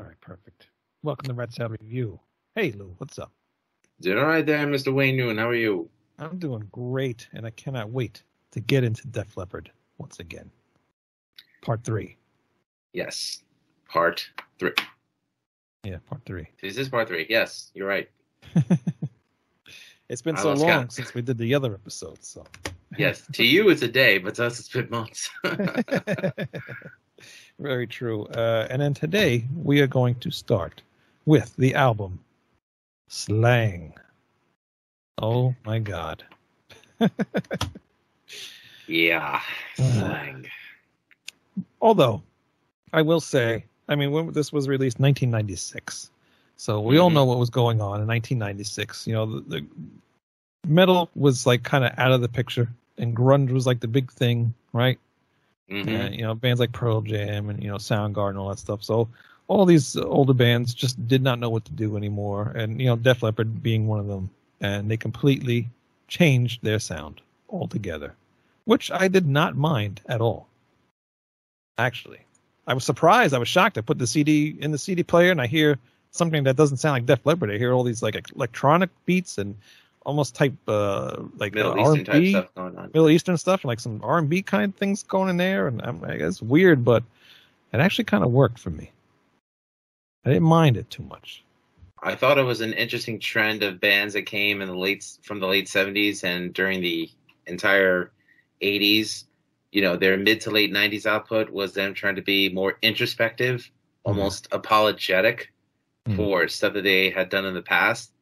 There we go. All right, perfect. Welcome to Rat Salad Review. Hey, Lou, what's up? Doing all right there, Mr. Wayne Noon. How are you? I'm doing great, and I cannot wait to get into Def Leppard once again. Part three. Yes. Part three. Yeah, part three. This is part three. Yes, you're right. it's been I so long count. since we did the other episode, so. Yes. to you, it's a day, but to us, it's been months. Very true. Uh, and then today we are going to start with the album Slang. Oh my God. yeah. Slang. Although, I will say, I mean, when this was released 1996, so we all Mhm. know what was going on in 1996. You know, the, the metal was like kind of out of the picture, and grunge was like the big thing, right? Hmm and, you know bands like Pearl Jam and you know Soundgarden and all that stuff. So all these older bands just did not know what to do anymore, and you know Def Leppard being one of them, and they completely changed their sound altogether, which I did not mind at all. Actually, I was surprised. I was shocked. I put the CD in the CD player and I hear something that doesn't sound like Def Leppard. I hear all these like electronic beats and almost type uh like Middle uh, Eastern R&B. stuff going on. Middle Eastern stuff and like some R and B kind of things going in there, and I'm, I guess weird, but it actually kind of worked for me. I didn't mind it too much. I thought it was an interesting trend of bands that came in the late from the late 70s and during the entire 80s. You know, their mid to late 90s output was them trying to be more introspective, almost apologetic Mhm. for stuff that they had done in the past.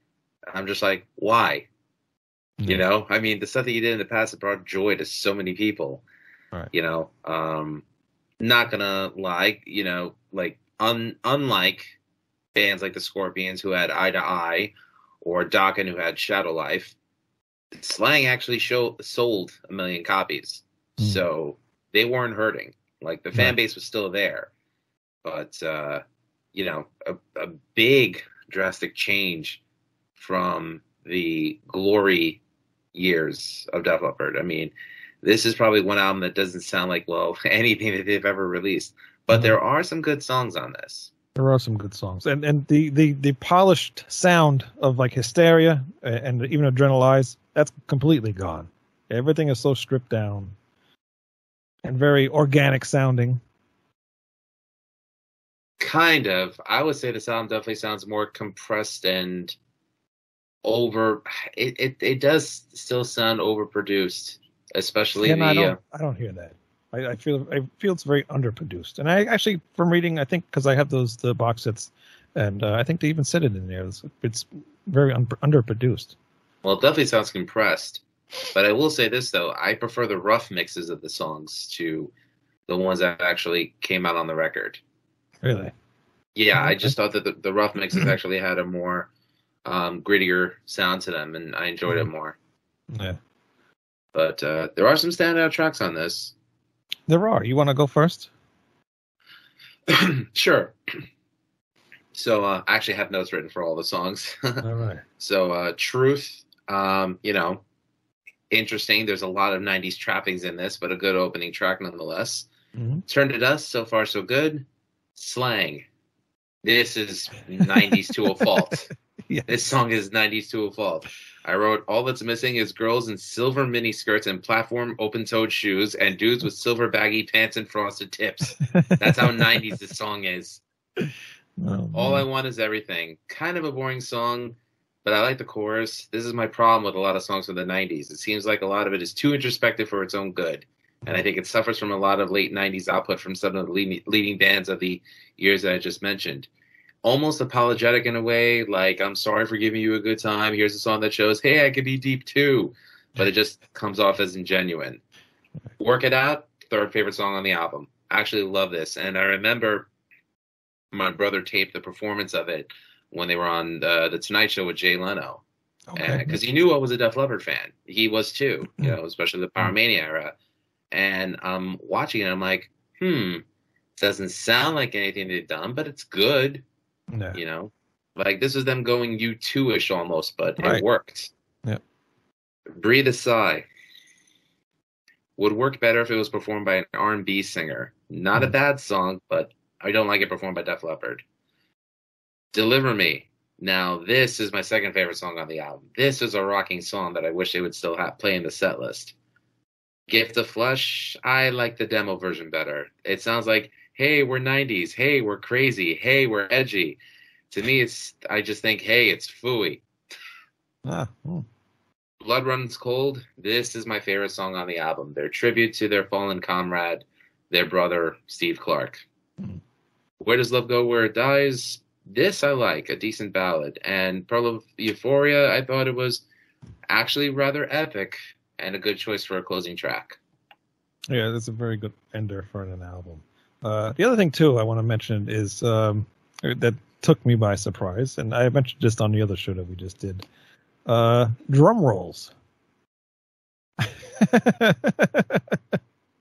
I'm just like, why? You know, I mean, the stuff that you did in the past that brought joy to so many people. Right. You know, um, not gonna lie, you know, like un- unlike bands like the Scorpions who had Eye to Eye, or Dokken who had Shadow Life, Slang actually show- sold a million copies, Hmm. so they weren't hurting. Like the fan Right. base was still there, but uh, you know, a, a big drastic change from the glory years of Def Leppard. I mean, this is probably one album that doesn't sound like well anything that they've ever released, but Mhm. there are some good songs on this. There are some good songs, and and the the the polished sound of like Hysteria and even Adrenalize that's completely gone. Everything is so stripped down and very organic sounding. Kind of. I would say this album definitely sounds more compressed and over. It it, it does still sound overproduced, especially and the. I uh, don't I don't hear that. I, I feel I feel it's very underproduced. And I actually, from reading, I think because I have those the box sets, and uh, I think they even said it in there. It's, it's very un- underproduced. Well, it definitely sounds compressed. But I will say this though, I prefer the rough mixes of the songs to the ones that actually came out on the record. Really, Yeah, I just thought that the, the rough mixes actually had a more um, grittier sound to them, and I enjoyed it more. yeah. But uh, there are some standout tracks on this. There are. You want to go first? sure. So uh, I actually have notes written for all the songs. All right. so uh, Truth, um, you know, interesting. There's a lot of '90s trappings in this, but a good opening track nonetheless. Mhm. Turn to Dust, so far so good. Slang. This is 90s to a fault. Yeah. This song is 90s to a fault. I wrote, All that's missing is girls in silver mini skirts and platform open toed shoes and dudes with silver baggy pants and frosted tips. That's how 90s this song is. Oh, All I want is everything. Kind of a boring song, but I like the chorus. This is my problem with a lot of songs from the 90s. It seems like a lot of it is too introspective for its own good. And I think it suffers from a lot of late 90s output from some of the leading, leading bands of the years that I just mentioned. Almost apologetic in a way, like, I'm sorry for giving you a good time. Here's a song that shows, hey, I could be deep too. But it just comes off as ingenuine. Work It Out, third favorite song on the album. I actually love this. And I remember my brother taped the performance of it when they were on the, the Tonight Show with Jay Leno okay. because he knew I was a Def Leppard fan. He was too, you know, especially the Pyromania era. And I'm watching it, I'm like, hmm, doesn't sound like anything they've done, but it's good, No. you know. Like this is them going U two ish almost, but Right. it worked. Yep. Breathe a sigh. Would work better if it was performed by an R and B singer. Not a Hmm. bad song, but I don't like it performed by Def Leppard. Deliver Me. Now, this is my second favorite song on the album. This is a rocking song that I wish they would still have play in the set list. Gift of Flesh, I like the demo version better. It sounds like, hey, we're 90s. Hey, we're crazy. Hey, we're edgy. To me, it's, I just think, hey, it's fooey. Ah, hmm. Blood Runs Cold, this is my favorite song on the album. Their tribute to their fallen comrade, their brother, Steve Clark. Mhm. Where Does Love Go Where It Dies? This I like, a decent ballad. And Pearl of Euphoria, I thought it was actually rather epic and a good choice for a closing track. Yeah, that's a very good ender for an album. Uh, the other thing too I want to mention is um, that took me by surprise, and I mentioned just on the other show that we just did. Uh, drum rolls.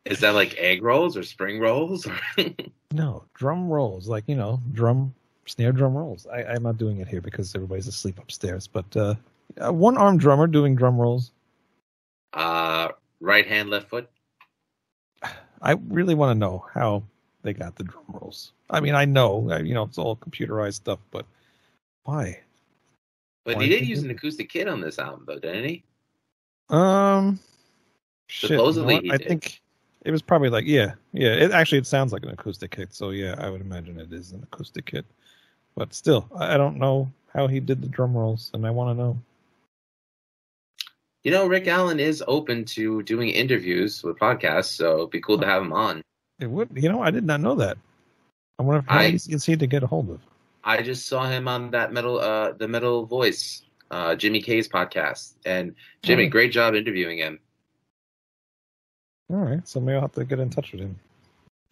Is that like egg rolls or spring rolls? no, drum rolls, like you know, drum snare drum rolls. I, I'm not doing it here because everybody's asleep upstairs, but uh, one arm drummer doing drum rolls. uh, right hand, left foot. I really want to know how they got the drum rolls. I mean, I know, you know, it's all computerized stuff, but why? But Why he did did use an acoustic kit on this album, though, didn't he? Um, shit, you know Supposedly he I think it was probably like yeah, yeah. It actually it sounds like an acoustic kit, so yeah, I would imagine it is an acoustic kit. But still, I I don't know how he did the drum rolls, and I want to know. You know, Rick Allen is open to doing interviews with podcasts, so it'd be cool to have him on. It would, you know, I did not know that. I wonder if I- easy is he to get a hold of. I just saw him on that metal, uh, the Metal Voice, uh, Jimmy Kay's podcast, and Jimmy, Oh. great job interviewing him. All right, so maybe I'll have to get in touch with him.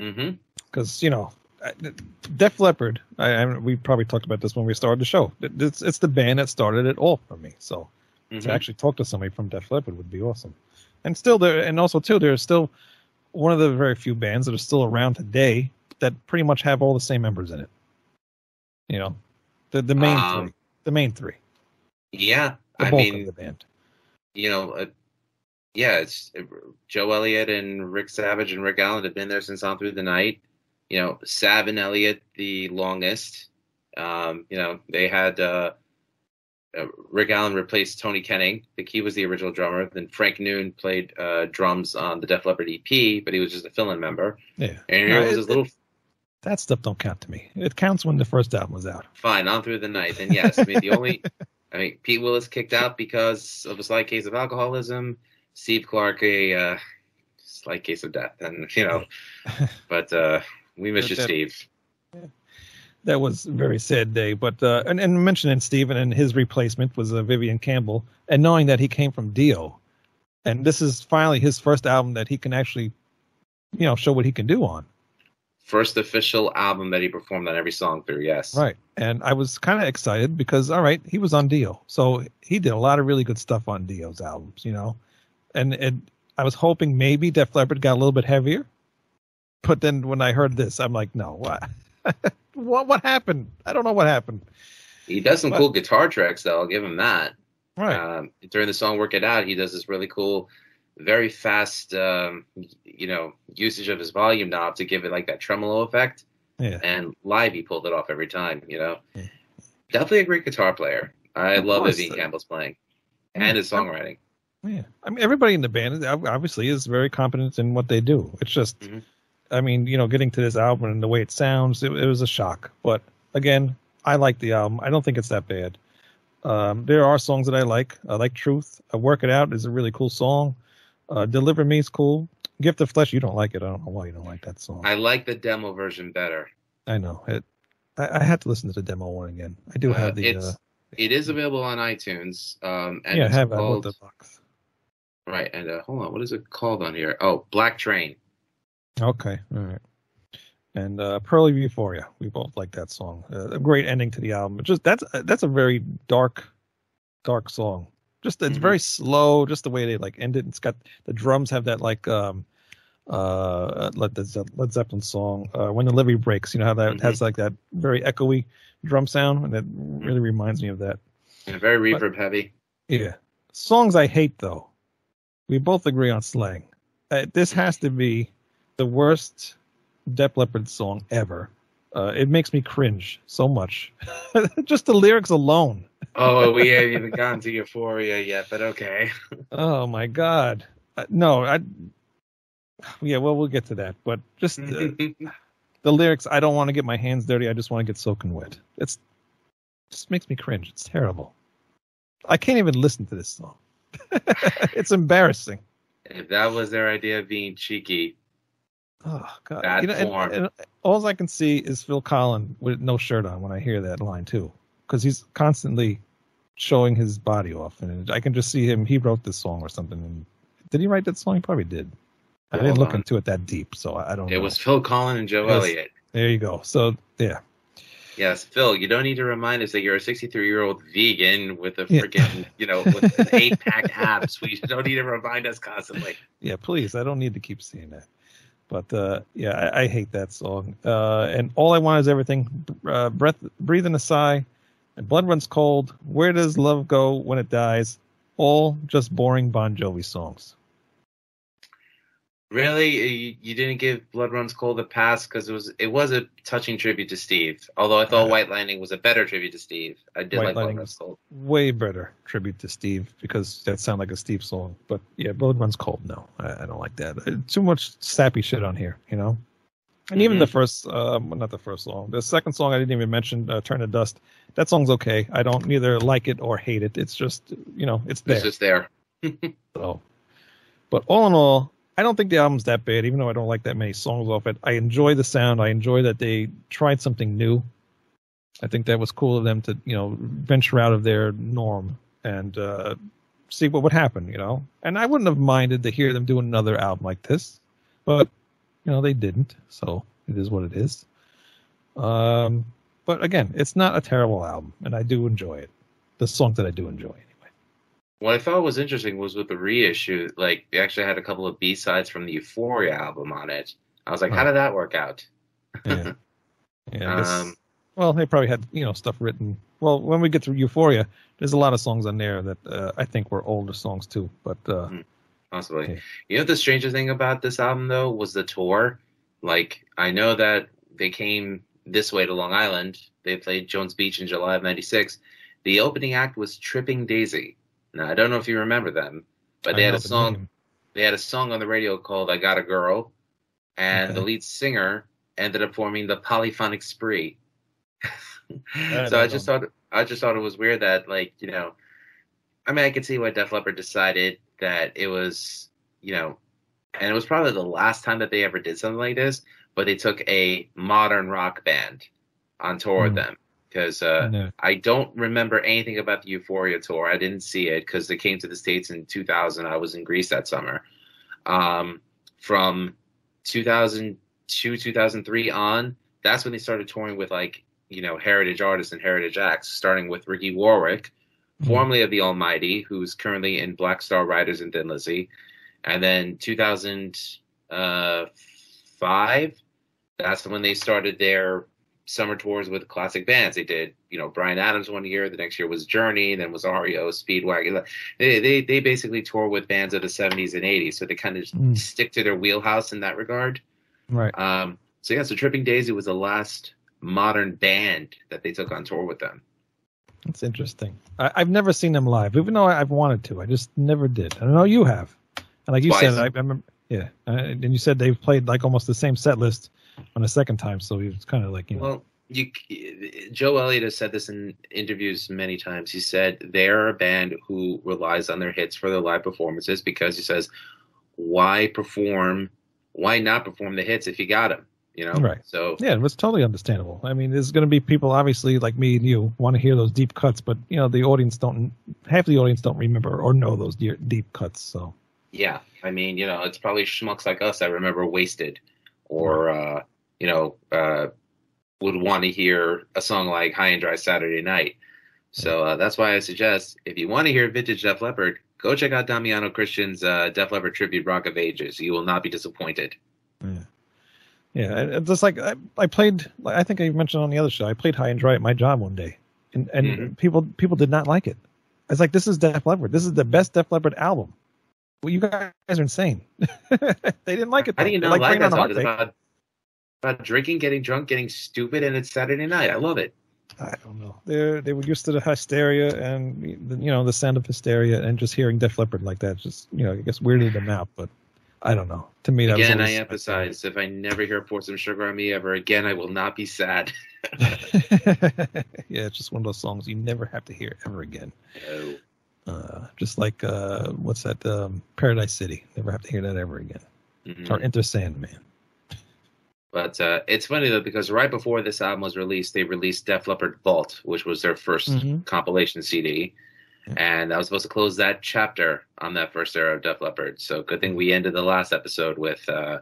Mm-hmm. because you know, Def Leppard. I, I we probably talked about this when we started the show. It- It's it's the band that started it all for me. So hmm to actually talk to somebody from Def Leppard would be awesome. And still there, and also too, there's still one of the very few bands that are still around today that pretty much have all the same members in it. You know, the the main Um, three, the main three, Yeah, the I mean, the band. you know, uh, yeah, it's uh, Joe Elliott and Rick Savage and Rick Allen have been there since On Through the Night. You know, Sav and Elliott the longest. Um, you know, they had uh, uh, Rick Allen replaced Tony Kenning. I think he was the original drummer. Then Frank Noon played uh, drums on the Def Leppard EP, but he was just a fill-in member. Yeah, And No, here was it- his little that stuff don't count to me. It counts when the first album was out. fine on through the night. And yes, I mean the only, I mean Pete Willis kicked out because of a slight case of alcoholism. Steve Clark a uh, slight case of death, and you know, but uh, we miss But you, that- Steve. That was a very sad day. But uh, and, and mentioning Steven and his replacement was uh, Vivian Campbell, and knowing that he came from Dio, and this is finally his first album that he can actually, you know, show what he can do on. First official album that he performed on every song through. Yes, Right. And I was kind of excited because all right, he was on Dio, so he did a lot of really good stuff on Dio's albums, you know, and and I was hoping maybe Def Leppard got a little bit heavier, but then when I heard this, I'm like, no, what, what, happened? I don't know what happened. He does some But- cool guitar tricks, though. I'll give him that. Right. Um, during the song "Work It Out," he does this really cool, very fast, um, you know, usage of his volume knob to give it like that tremolo effect. yeah. And live, he pulled it off every time. You know, Yeah. definitely a great guitar player. I Of love course. Vivian Campbell's playing Yeah. and his songwriting. Yeah, I mean everybody in the band obviously is very competent in what they do. It's just, Mhm. I mean, you know, getting to this album and the way it sounds, it, it was a shock. But again, I like the album. I don't think it's that bad. Um, there are songs that I like. I like Truth. I Work It Out is a really cool song. Uh, Deliver Me is cool. Gift of Flesh, you don't like it. I don't know why you don't like that song. I, like the demo version better. I know it. I, I had to listen to the demo one again. I do Uh, have the. it's Uh, it is available on iTunes. Um, and yeah, I have. I called, the box. right. And uh, hold on, what is it called on here? Oh, Black Train. Okay, all right. And uh, Pearly Euphoria, we both like that song. Uh, a great ending to the album. Just that's that's a very dark, dark song. Just it's Mhm. very slow. Just the way they like end it. It's got the drums have that like um uh Led, the Led Zeppelin song uh, when the levee breaks. You know how that Mhm. has like that very echoey drum sound, and that really reminds me of that. And very But- reverb heavy. Yeah. Songs I hate though. We both agree on slang. Uh, this has to be the worst Def Leppard song ever. Uh, it makes me cringe so much. Just the lyrics alone. oh, we haven't even gotten to Euphoria yet, but okay. oh my god. Uh, no, I. Yeah, well, we'll get to that, but just uh, the lyrics. I don't want to get my hands dirty. I just want to get soaking wet. It's it just makes me cringe. It's terrible. I can't even listen to this song. it's embarrassing. If that was their idea of being cheeky, Oh god! Bad you know, and- form. and all I can see is Phil Collen with no shirt on when I hear that line too, because he's constantly showing his body off, and I can just see him. He wrote this song or something. And did he write that song? He probably did. I didn't look on. into it that deep, so I don't it know. was Phil Collen and Joe Yes. Elliott. There you go. So yeah, Yes, Phil, you don't need to remind us that you're a 63 year old vegan with a Yeah. freaking, you know, with an eight pack abs. We don't need to remind us constantly. yeah. Please, I don't need to keep seeing that. But uh, yeah, I, I hate that song. Uh, and all I want is everything. Uh, breath, breathing a sigh, and blood runs cold. Where does love go when it dies? All just boring Bon Jovi songs. Really, you, you didn't give Blood Runs Cold a pass because it was it was a touching tribute to Steve. Although I thought Uh, White Lightning was a better tribute to Steve. I did White like Lightning Blood Runs Cold. Way better tribute to Steve because that sounded like a Steve song. But yeah, blood runs cold. No, I, I don't like that. Uh, Too much sappy shit on here, you know. And even Mhm. the first, um, not the first song, the second song I didn't even mention, uh, "Turn to Dust." That song's okay. I don't neither like it or hate it. It's just, you know, it's there. It's just there. So, but all in all, I don't think the album's that bad. Even though I don't like that many songs off it, I enjoy the sound. I enjoy that they tried something new. I think that was cool of them to, you know, venture out of their norm and uh, see what would happen. You know, and I wouldn't have minded to hear them do another album like this, but you know they didn't. So it is what it is. Um, but again, it's not a terrible album, and I do enjoy it. The songs that I do enjoy. What I thought was interesting was with the reissue, like they actually had a couple of B sides from the Euphoria album on it. I was like, how did that work out? Yeah. Yeah. Um, well, they probably had you know stuff written. Well, when we get to Euphoria, there's a lot of songs on there that uh, I think were older songs too. But uh, Possibly. Okay. You know the strangest thing about this album though was the tour. Like I know that they came this way to Long Island. They played Jones Beach in July of '96. The opening act was Tripping Daisy. Now I don't know if you remember them, but I they had a song. name. They had a song on the radio called "I Got a Girl," and Okay. the lead singer ended up forming the Polyphonic Spree. I so I just know. thought I just thought it was weird that like you know, I mean I could see why Def Leppard decided that it was you know, and it was probably the last time that they ever did something like this, but they took a modern rock band on tour with Hmm. them because uh, No. I don't remember anything about the Euphoria tour. I didn't see it because they came to the states in 2000. I was in Greece that summer. Um, from 2002, 2003 on, that's when they started touring with like you know heritage artists and heritage acts, starting with Ricky Warwick, Mhm. formerly of the Almighty, who's currently in Black Star Riders and Thin Lizzy, and then 2005, that's when they started their summer tours with classic bands. They did, you know, Bryan Adams one year. The next year was Journey. Then was REO, Speedwagon. They they they basically tour with bands of the 70s and 80s, so they kind of Mm. stick to their wheelhouse in that regard. Right. Um, so yeah, so Tripping Daisy was the last modern band that they took on tour with them. That's interesting. I, I've never seen them live, even though I, I've wanted to. I just never did. I don't know you have. And like you Twice. said, I, I remember. Yeah, uh, and you said they've played like almost the same set list on the second time, so it was kind of like you know. Well, you, Joe Elliott has said this in interviews many times. He said they're a band who relies on their hits for their live performances because he says, why perform? Why not perform the hits if you got them? You know, Right. So Yeah, it was totally understandable. I mean, there's going to be people, obviously, like me and you, want to hear those deep cuts, but you know, the audience don't. Half the audience don't remember or know those deep cuts. So yeah, I mean, you know, it's probably schmucks like us that remember Wasted, or uh, you know, uh, would want to hear a song like High and Dry Saturday Night. So uh, that's why I suggest if you want to hear vintage Def Leppard, go check out Damiano Christian's uh, Def Leppard tribute Rock of Ages. You will not be disappointed. yeah, yeah. It's just like I, I played. Like, I think I mentioned on the other show. I played High and Dry at my job one day, and and Mhm. people people did not like it. It's like this is Def Leppard. This is the best Def Leppard album. Well, you guys are insane. they didn't like it. How though. do you They not like It that song? It's about, about drinking, getting drunk, getting stupid, and it's Saturday night. I love it. I don't know. They they were used to the hysteria and you know the sound of hysteria and just hearing Def Leppard like that just you know I guess weirded them out. But I don't know. To me, that again, was I emphasize: if I never hear "Pour Some Sugar on Me" ever again, I will not be sad. yeah, it's just one of those songs you never have to hear ever again. No. Uh, just like uh, what's that? Um, Paradise City. Never have to hear that ever again. Mhm. Or Enter Sandman. But uh, it's funny though because right before this album was released, they released Def Leppard Vault, which was their 1st Mhm. compilation CD, Yeah. and I was supposed to close that chapter on that first era of Def Leppard. So good thing we ended the last episode with uh,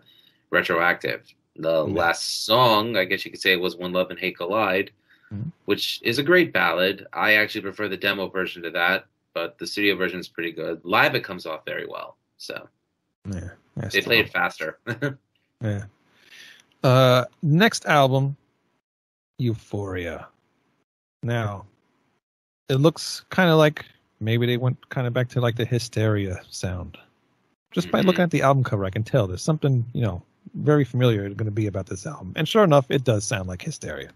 Retroactive. The Yeah. last song, I guess you could say, was "When Love and Hate Collide," Mhm. which is a great ballad. I actually prefer the demo version to that, but the studio version is pretty good. Live, it comes off very well. So Yeah, they still- play it faster. Yeah. Uh, next album, Euphoria. Now, it looks kind of like maybe they went kind of back to like the hysteria sound. Just by Mhm. looking at the album cover, I can tell there's something you know very familiar going to be about this album. And sure enough, it does sound like hysteria.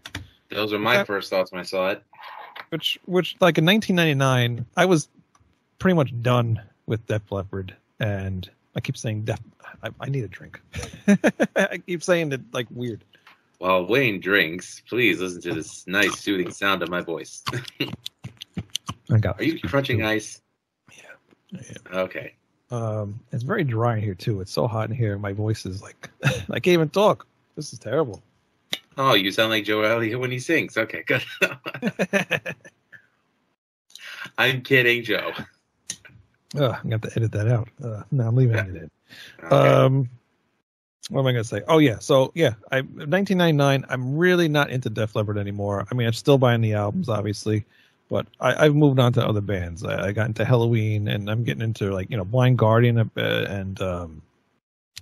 Those were my first thoughts when I saw it. Which, which, like in 1999, I was pretty much done with Def Leppard, and I keep saying Def. I, I need a drink. I keep saying it like weird. While Wayne drinks, please listen to this nice soothing sound of my voice. I got. Are you crunching ice? Yeah. Okay. Um, it's very dry in here too. It's so hot in here. My voice is like I can't even talk. This is terrible. Oh, you sound like Joe Elliott when he sings. Okay, good. I'm kidding, Joe. Oh, I'm gonna have to edit that out. Uh, no, I'm leaving it in. Okay. Um, what am I gonna say? Oh yeah, so yeah, I 1999. I'm really not into Def Leppard anymore. I mean, I'm still buying the albums, obviously, but I, I've moved on to other bands. I, I got into Helloween, and I'm getting into like you know Blind Guardian and um,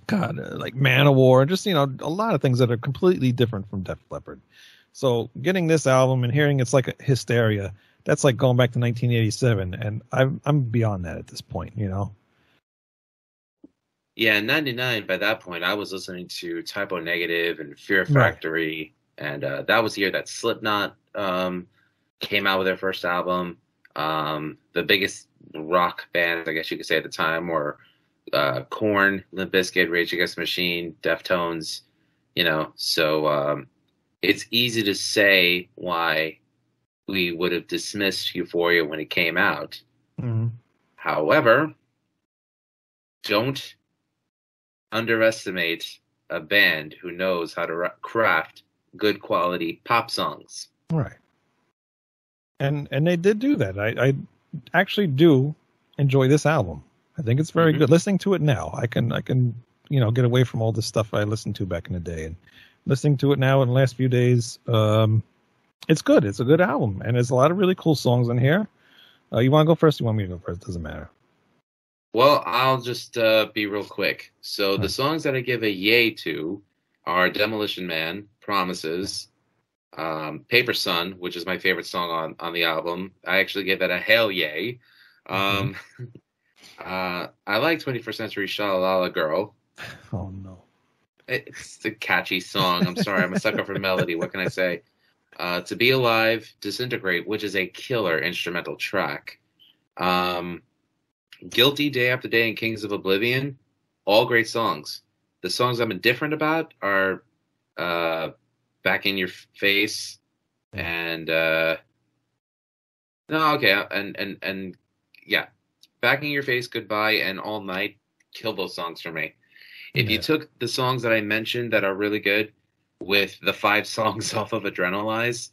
God, uh, like Manowar, just you know a lot of things that are completely different from Def Leppard. So getting this album and hearing it's like a hysteria, that's like going back to 1987, and I'm I'm beyond that at this point. You know. yeah, '99. By that point, I was listening to Type O Negative and Fear Right. Factory, and uh, that was the year that Slipknot um, came out with their first album. Um, the biggest rock bands, I guess you could say at the time, were uh, Korn, Limp Bizkit, Rage Against the Machine, Deftones. You know, so um, it's easy to say why we would have dismissed Euphoria when it came out. Mhm. However, don't underestimate a band who knows how to craft good quality pop songs. Right. And and they did do that. I, I actually do enjoy this album. I think it's very Mhm. good. Listening to it now, I can I can you know get away from all the stuff I listened to back in the day and listening to it now in the last few days. Um, it's good. It's a good album, and there's a lot of really cool songs in here. Uh, you want to go first? You want me to go first? Doesn't matter. Well, I'll just uh, be real quick. So the songs that I give a yay to are Demolition Man, Promises, um, Paper Sun, which is my favorite song on, on the album. I actually gave that a hell yay. Um, uh, I like 21st Century Shalala Girl. Oh no. It's a catchy song. I'm sorry, I'm a sucker for melody. What can I say? Uh, to Be Alive, Disintegrate, which is a killer instrumental track. Um, Guilty, Day After Day, and Kings of Oblivion, all great songs. The songs I'm indifferent about are uh, Back in Your Face and uh, no, okay, and and and yeah, Back in Your Face, Goodbye, and All Night kill those songs for me. If you took the songs that I mentioned that are really good with the five songs off of Adrenalize,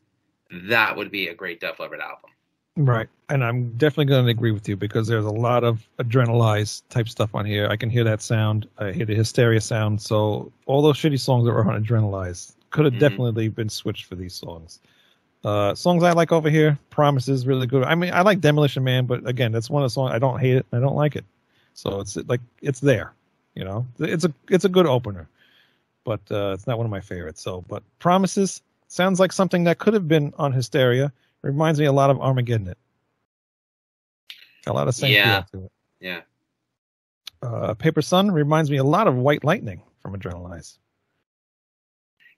that would be a great Def Leppard album. Right. And I'm definitely going to agree with you because there's a lot of adrenalized type stuff on here. I can hear that sound. I hear the hysteria sound. So all those shitty songs that were on adrenalized could have Mhm. definitely been switched for these songs. Uh, songs I like over here, Promises, really good. I mean, I like Demolition Man, but again, that's one of the songs I don't hate it. I don't like it. So it's like it's there, you know. It's a it's a good opener, but uh, it's not one of my favorites. So, but Promises sounds like something that could have been on Hysteria. Reminds me a lot of Armageddon. It. A lot of same Yeah. feel to it. Yeah. Uh, Paper Sun reminds me a lot of White Lightning from Adrenalize.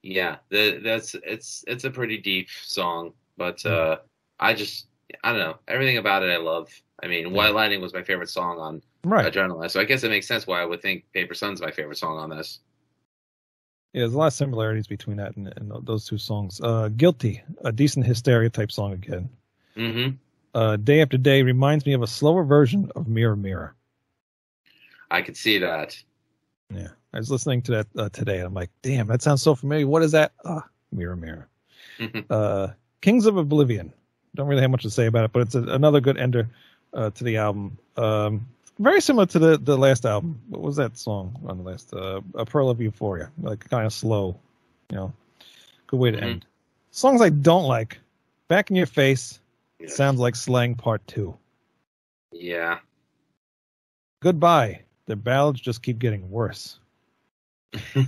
Yeah, the, that's it's it's a pretty deep song, but uh, I just I don't know everything about it. I love. I mean, White Lightning was my favorite song on Right. Adrenaline, so I guess it makes sense why I would think Paper Sun's my favorite song on this. Yeah, there's a lot of similarities between that and, and those two songs. Uh, Guilty, a decent hysteria type song again. Mm-hmm. Uh, Day After Day reminds me of a slower version of Mirror Mirror. I could see that. Yeah, I was listening to that uh, today. And I'm like, damn, that sounds so familiar. What is that? Ah, Mirror Mirror. Mhm. Uh, Kings of Oblivion. Don't really have much to say about it, but it's a, another good ender uh, to the album. Um, very similar to the the last album. What was that song on the last? Uh, a Pearl of Euphoria. Like kind of slow, you know. Good way to Mhm. end. Songs I don't like. Back in Your Face Yeah. sounds like Slang Part Two. Yeah. Goodbye. The ballads just keep getting worse.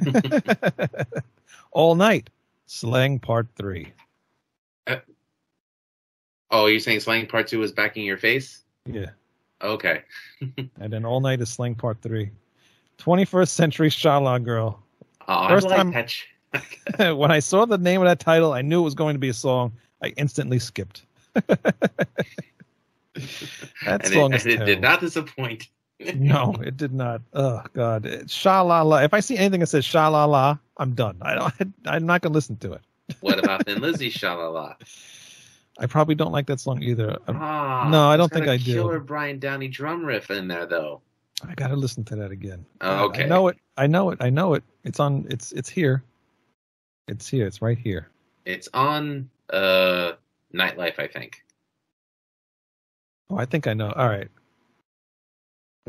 All night. Slang Part Three. Uh, oh, you're saying Slang Part Two is backing your face? Yeah. Okay. And then All Night is Slang Part 3. 21st Century Shala Girl. Oh, First like time- when I saw the name of that title, I knew it was going to be a song. I instantly skipped. that and song it, is and it did not disappoint. No, it did not. Oh God, Shala La. La. If I see anything that says Shala La, la, I'm done. I don't. I'm not gonna listen to it. what about Thin Lizzy La"? I probably don't like that song either. Um, Ah, No, I don't think I do. Killer Brian Downey drum riff in there though. I gotta listen to that again. Oh, okay. I know it. I know it. I know it. It's on. It's it's here. It's here. It's right here. It's on uh Nightlife, I think. Oh, I think I know. All right.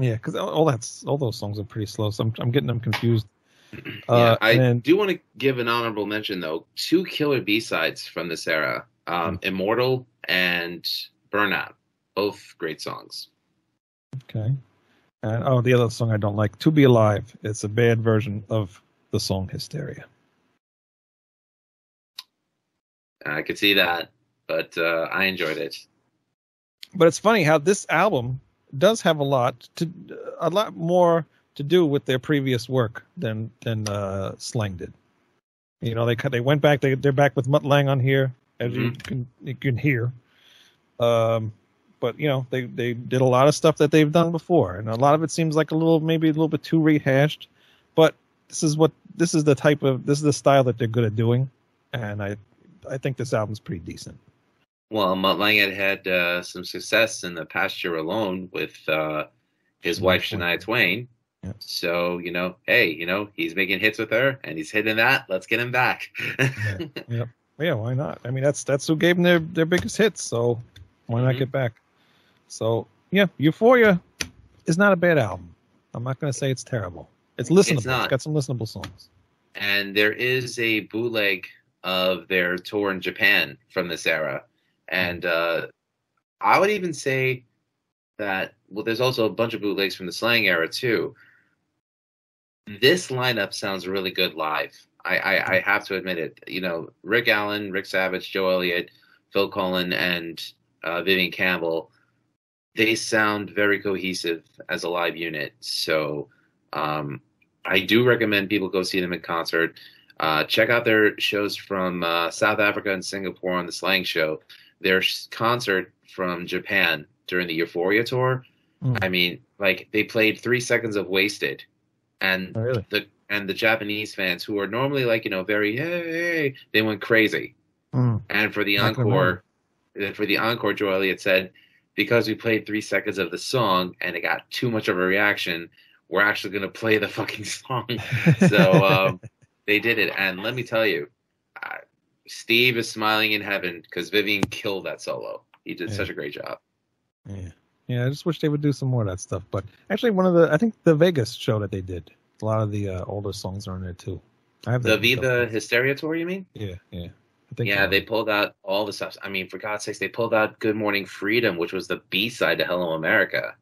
Yeah, because all, that's all those songs are pretty slow, so I'm I'm getting them confused. yeah, Uh, I and then- do want to give an honorable mention though. Two killer B sides from this era: um, Hmm. "Immortal" and "Burnout." Both great songs. Okay. And oh, the other song I don't like, "To Be Alive." It's a bad version of the song "Hysteria." I could see that, but uh, I enjoyed it. But it's funny how this album does have a lot to a lot more to do with their previous work than than uh, Slang did. You know, they cut- they went back. They they're back with Mutt Lange on here, as you can you can hear. Um, but you know, they they did a lot of stuff that they've done before, and a lot of it seems like a little maybe a little bit too rehashed. But this is what this is the type of this is the style that they're good at doing, and I I think this album's pretty decent. Well, Lange had had uh, some success in the past year alone with uh, his wife Twain. Shania Twain. Yeah. So you know, hey, you know, he's making hits with her, and he's hitting that. Let's get him back. Yeah, yeah, why not? I mean, that's that's who gave them their their biggest hits, so why not Mhm. get back? So yeah, Euphoria is not a bad album. I'm not going to say it's terrible. It's listenable. it's not. got some listenable songs. and there is a bootleg of their tour in Japan from this era, and uh, I would even say that well, there's also a bunch of bootlegs from the slang era too. This lineup sounds really good live. I, I, I have to admit it. You know, Rick Allen, Rick Savage, Joe Elliott, Phil Collen, and uh, Vivian Campbell. They sound very cohesive as a live unit. So um, I do recommend people go see them in concert. Uh, check out their shows from uh, South Africa and Singapore on the Slang Show. Their concert from Japan during the Euphoria tour. Mm. I mean, like they played three seconds of Wasted, and Oh, really? the and the Japanese fans who are normally like you know very hey, hey they went crazy. Mm. And for the encore, uh, for the encore, Joe Elliott said, because we played three seconds of the song and it got too much of a reaction, we're actually going to play the fucking song. so um, they did it. And let me tell you, Steve is smiling in heaven because Vivian killed that solo. He did Yeah. such a great job. yeah, yeah. I just wish they would do some more of that stuff. But actually, one of the I think the Vegas show that they did, a lot of the uh, older songs are in there too. I have The Viva Hysteria tour, you mean? Yeah, yeah. I think Yeah, uh, they pulled out all the stuff. I mean, for God's sakes, they pulled out Good Morning Freedom, which was the B side to Hello America.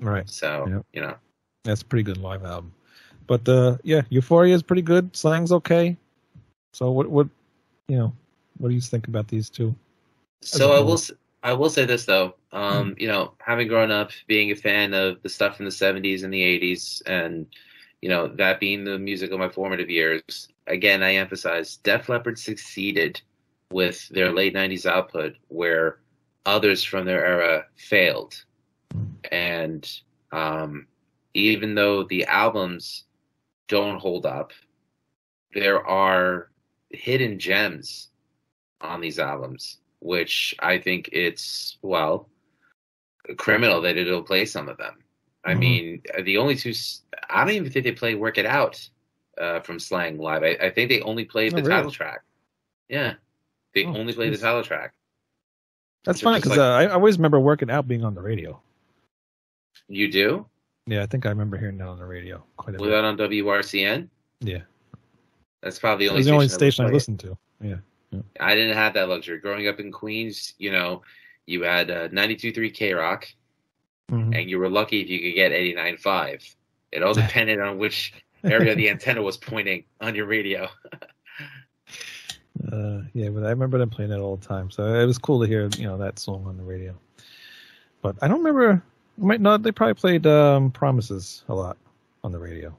right. So, Yep. you know, That's a pretty good live album. But uh yeah, Euphoria is pretty good. Slang's okay. So what what you know, what do you think about these two? So I will I will say this though, um, you know, having grown up being a fan of the stuff from the '70s and the '80s, and you know, that being the music of my formative years, again, I emphasize Def Leppard succeeded with their late 90s output where others from their era failed. And um, even though the albums don't hold up, there are hidden gems on these albums, which I think it's, well, criminal that it'll play some of them. I Mhm. mean, the only two I don't even think they play Work It Out uh, from Slang Live. I, I think they only played Oh, the really? title track. Yeah. They Oh, only played the title track. That's fine like- because uh, I, I always remember working out being on the radio. You do? Yeah, I think I remember hearing that on the radio quite a Was bit. that on WRCN? Yeah, That's probably the only the only station, station I listened to. Yeah, it. I didn't have that luxury. Growing up in Queens, you know, you had uh, 92.3 K Rock, Mhm. and you were lucky if you could get 89.5. It all depended on which area the antenna was pointing on your radio. Uh, yeah, but I remember them playing it all the time, so it was cool to hear you know that song on the radio. But I don't remember. Might not. They probably played um, "Promises" a lot on the radio.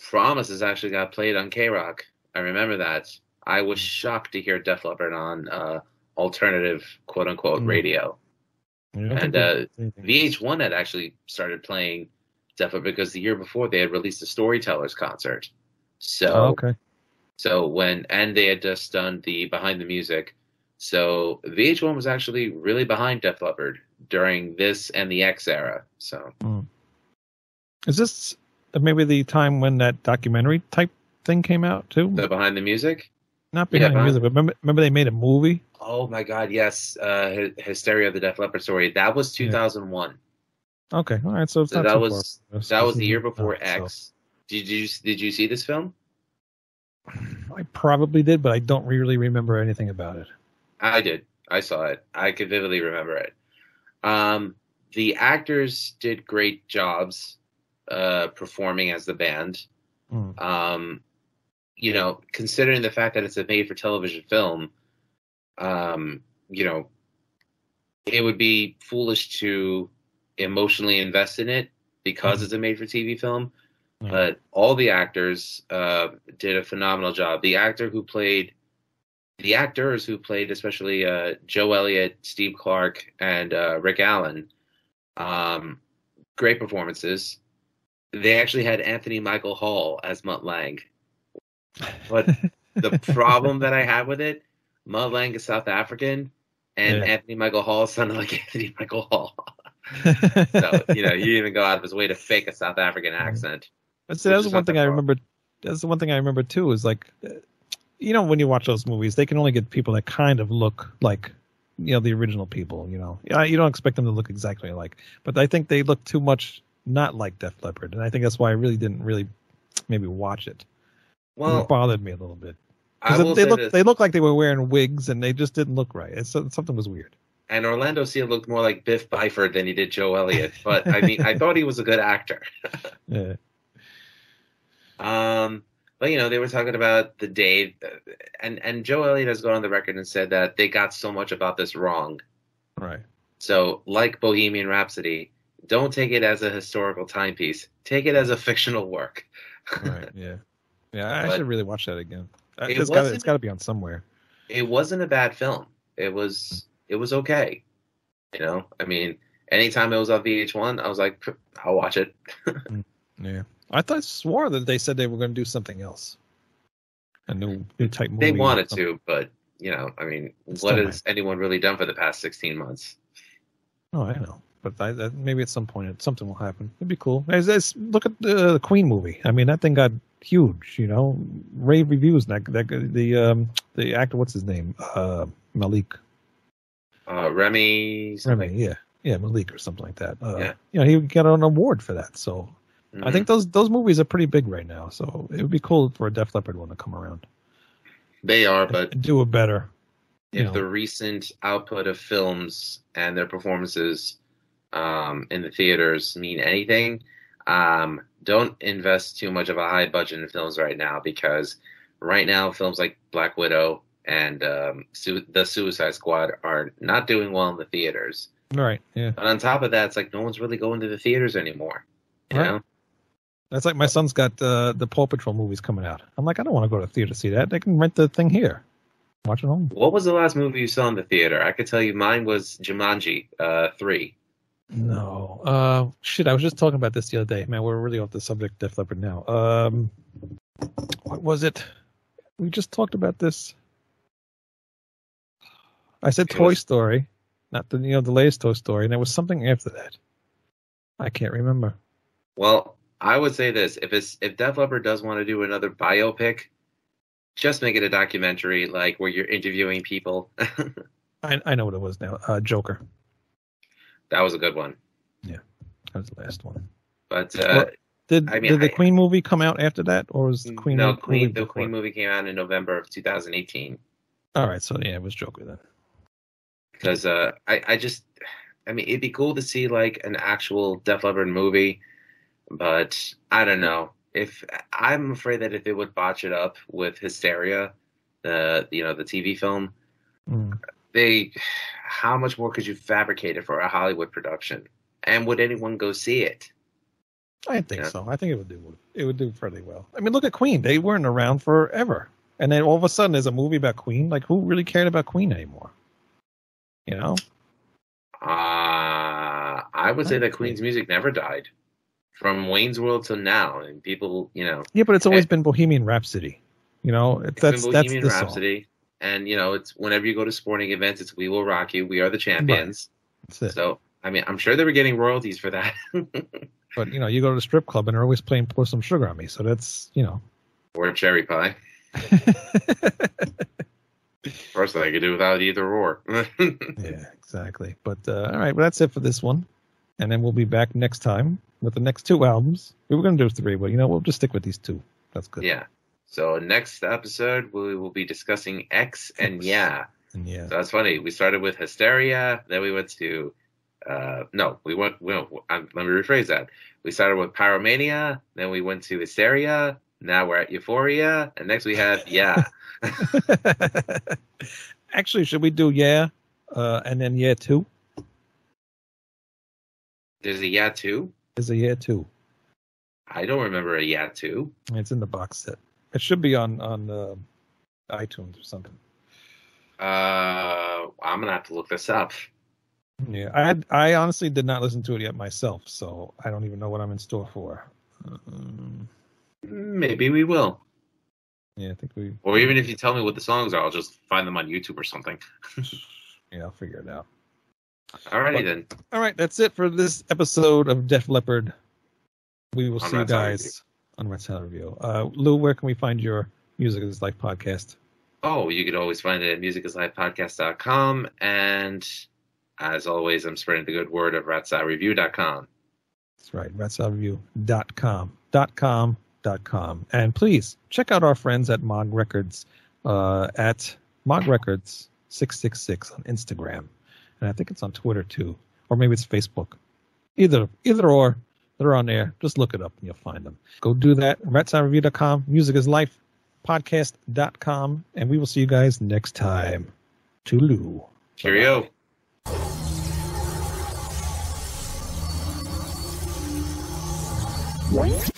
Promises actually got played on K Rock. I remember that. I was shocked to hear Def Leppard on uh, alternative quote unquote Mm. radio. I And, uh. VH1 had actually started playing Def Leppard because the year before they had released a Storytellers concert. So Oh, okay. so when and they had just done the behind the music. So VH1 was actually really behind Def Leppard during this and the X era. So Is this maybe the time when that documentary type thing came out too? the behind the music. Not yeah, behind the music, but remember, remember they made a movie. Oh my God, yes, uh, Hy- Hysteria, the Def Leppard story. That was 2001. Okay, all right. So So that was far. that was the year before Oh, so- X. Did you did you see this film? I probably did, but I don't really remember anything about it. I did. I saw it. I could vividly remember it. Um, the actors did great jobs uh, performing as the band. Hmm. Um, you know, considering the fact that it's a made-for-television film, um, you know, it would be foolish to emotionally invest in it because Mhm. it's a made-for-TV film. Yeah. But all the actors uh, did a phenomenal job. The actor who played the actors who played, especially uh, Joe Elliott, Steve Clark, and uh, Rick Allen, um, great performances. They actually had Anthony Michael Hall as Mutt Lange. But the problem that I had with it, Mutt Lange is South African, and Yeah. Anthony Michael Hall sounded like Anthony Michael Hall. so you know, he even go out of his way to fake a South African accent. That's, that's is one thing I remember. That's the one thing I remember too. Is like, uh, you know, when you watch those movies, they can only get people that kind of look like, you know, the original people. You know, you don't expect them to look exactly like, but I think they look too much not like Def Leppard, and I think that's why I really didn't really maybe watch it. It Well, bothered me a little bit because they look they look like they were wearing wigs, and they just didn't look right. It's something was weird. and Orlando Seale looked more like Biff Byford than he did Joe Elliott. But I mean, I thought he was a good actor. Yeah, Um, but you know, they were talking about the day, and and Joe Elliott has gone on the record and said that they got so much about this wrong. right. So, like Bohemian Rhapsody, don't take it as a historical timepiece. Take it as a fictional work. Right. Yeah. Yeah. I But- should really watch that again. Uh, It It's got wasn't- it's got to be on somewhere. It wasn't a bad film. It was it was okay. You know, I mean, anytime it was on VH1, I was like, I'll watch it. Yeah. I thought swore that they said they were going to do something else. A new new type movie. They wanted to, but you know, I mean, It's what has anyone really done for the past 16 months? Oh, I know. But I, that, maybe at some point it, something will happen. It'd be cool. As, as, look at the, the Queen movie. I mean, that thing got huge. You know, rave reviews. That that the um the actor, what's his name? Uh, Malek. Uh, Remy, Remy. Yeah. Yeah, Malek or something like that. Uh, Yeah. You know, he got an award for that. So I Mhm. think those those movies are pretty big right now. So it would be cool for a Def Leppard one to come around they are, but do it better. you if know. the recent output of films and their performances um, in the theaters mean anything, um, don't invest too much of a high budget in films right now because right now films like Black Widow and um, Su- the Suicide Squad are not doing well in the theaters. Right. Yeah. But on top of that, it's like no one's really going to the theaters anymore. You Right. know, That's like my son's got uh, the Paw Patrol movies coming out. I'm like, I don't want to go to the theater to see that. They can rent the thing here, watch it home. What was the last movie you saw in the theater? I could tell you mine was Jumanji uh, 3. No, uh, shit. I was just talking about this the other day. Man, we're really off the subject, Def Leppard. Now, um, what was it? We just talked about this. I said Toy Story, not the you know the latest Toy Story, and there was something after that. I can't remember. Well, I would say this: if it's if Def Leppard does want to do another biopic, just make it a documentary, like where you're interviewing people. I I know what it was now. Uh, Joker. That was a good one. Yeah, that was the last one. But Well, uh, Did I mean, did the I- Queen movie come out after that, or was the Queen no, movie Queen. The? Queen movie came out in November of 2018. All right, so yeah, it was Joker then. Because uh, I, I just, I mean, it'd be cool to see like an actual Def Leppard movie, but I don't know. If I'm afraid that if it would botch it up with Hysteria, the you know the TV film, Mm. They how much more could you fabricate it for a Hollywood production? And would anyone go see it? I think Yeah. so. I think it would do it would do fairly well. I mean, look at Queen; they weren't around forever, and then all of a sudden, there's a movie about Queen. Like, who really cared about Queen anymore? You know? Uh, I would say that Queen's music never died. From Wayne's World till now, and people, you know, Yeah, but it's always been Bohemian Rhapsody. You know, that's that's Bohemian the song. And you know, it's whenever you go to sporting events, it's "We Will Rock You," "We Are the Champions." That's it. So, I mean, I'm sure they were getting royalties for that, But you know, you go to the strip club and they're always playing "Pour Some Sugar on Me," so that's you know. or cherry pie. First thing I could do without either or. Yeah, exactly. But uh, all right, well, that's it for this one, and then we'll be back next time with the next two albums. We were going to do three, but you know, we'll just stick with these two. That's good. yeah. So next episode we will be discussing X and. Yeah. And yeah. So that's funny. We started with Hysteria, then we went to, uh, no, we went. We went um, let me rephrase that. We started with Pyromania, then we went to Hysteria. Now we're at Euphoria, and next we have Yeah. Actually, should we do yeah, uh, and then yeah two? There's a Yeah too. There's a yeah two? I don't remember a Yeah too. It's in the box set. It should be on on uh, iTunes or something. Uh, I'm gonna have to look this up. Yeah, I had, I honestly did not listen to it yet myself, so I don't even know what I'm in store for. Um, Maybe we will. yeah, I think we. Or even if you tell me what the songs are, I'll just find them on YouTube or something. Yeah, I'll figure it out. Alrighty But- then. All right, that's it for this episode of Def Leppard. We will On see you guys on Rat Salad Review. Uh, Lou, where can we find your Music is Life podcast? Oh, you could always find it at musicislifepodcast.com. And as always, I'm spreading the good word of ratsaladreview.com. That's right, ratsaladreview.com. Dot com, dot com. And please check out our friends at Mog Records uh, at Mog Records 666 on Instagram. And I think it's on Twitter too. Or maybe it's Facebook. Either either or. They're on there. Just look it up and you'll find them. Go do that. RatSaladReview.com, Music is Life, podcast.com, and we will see you guys next time. Toodaloo. Cheerio. Bye-bye.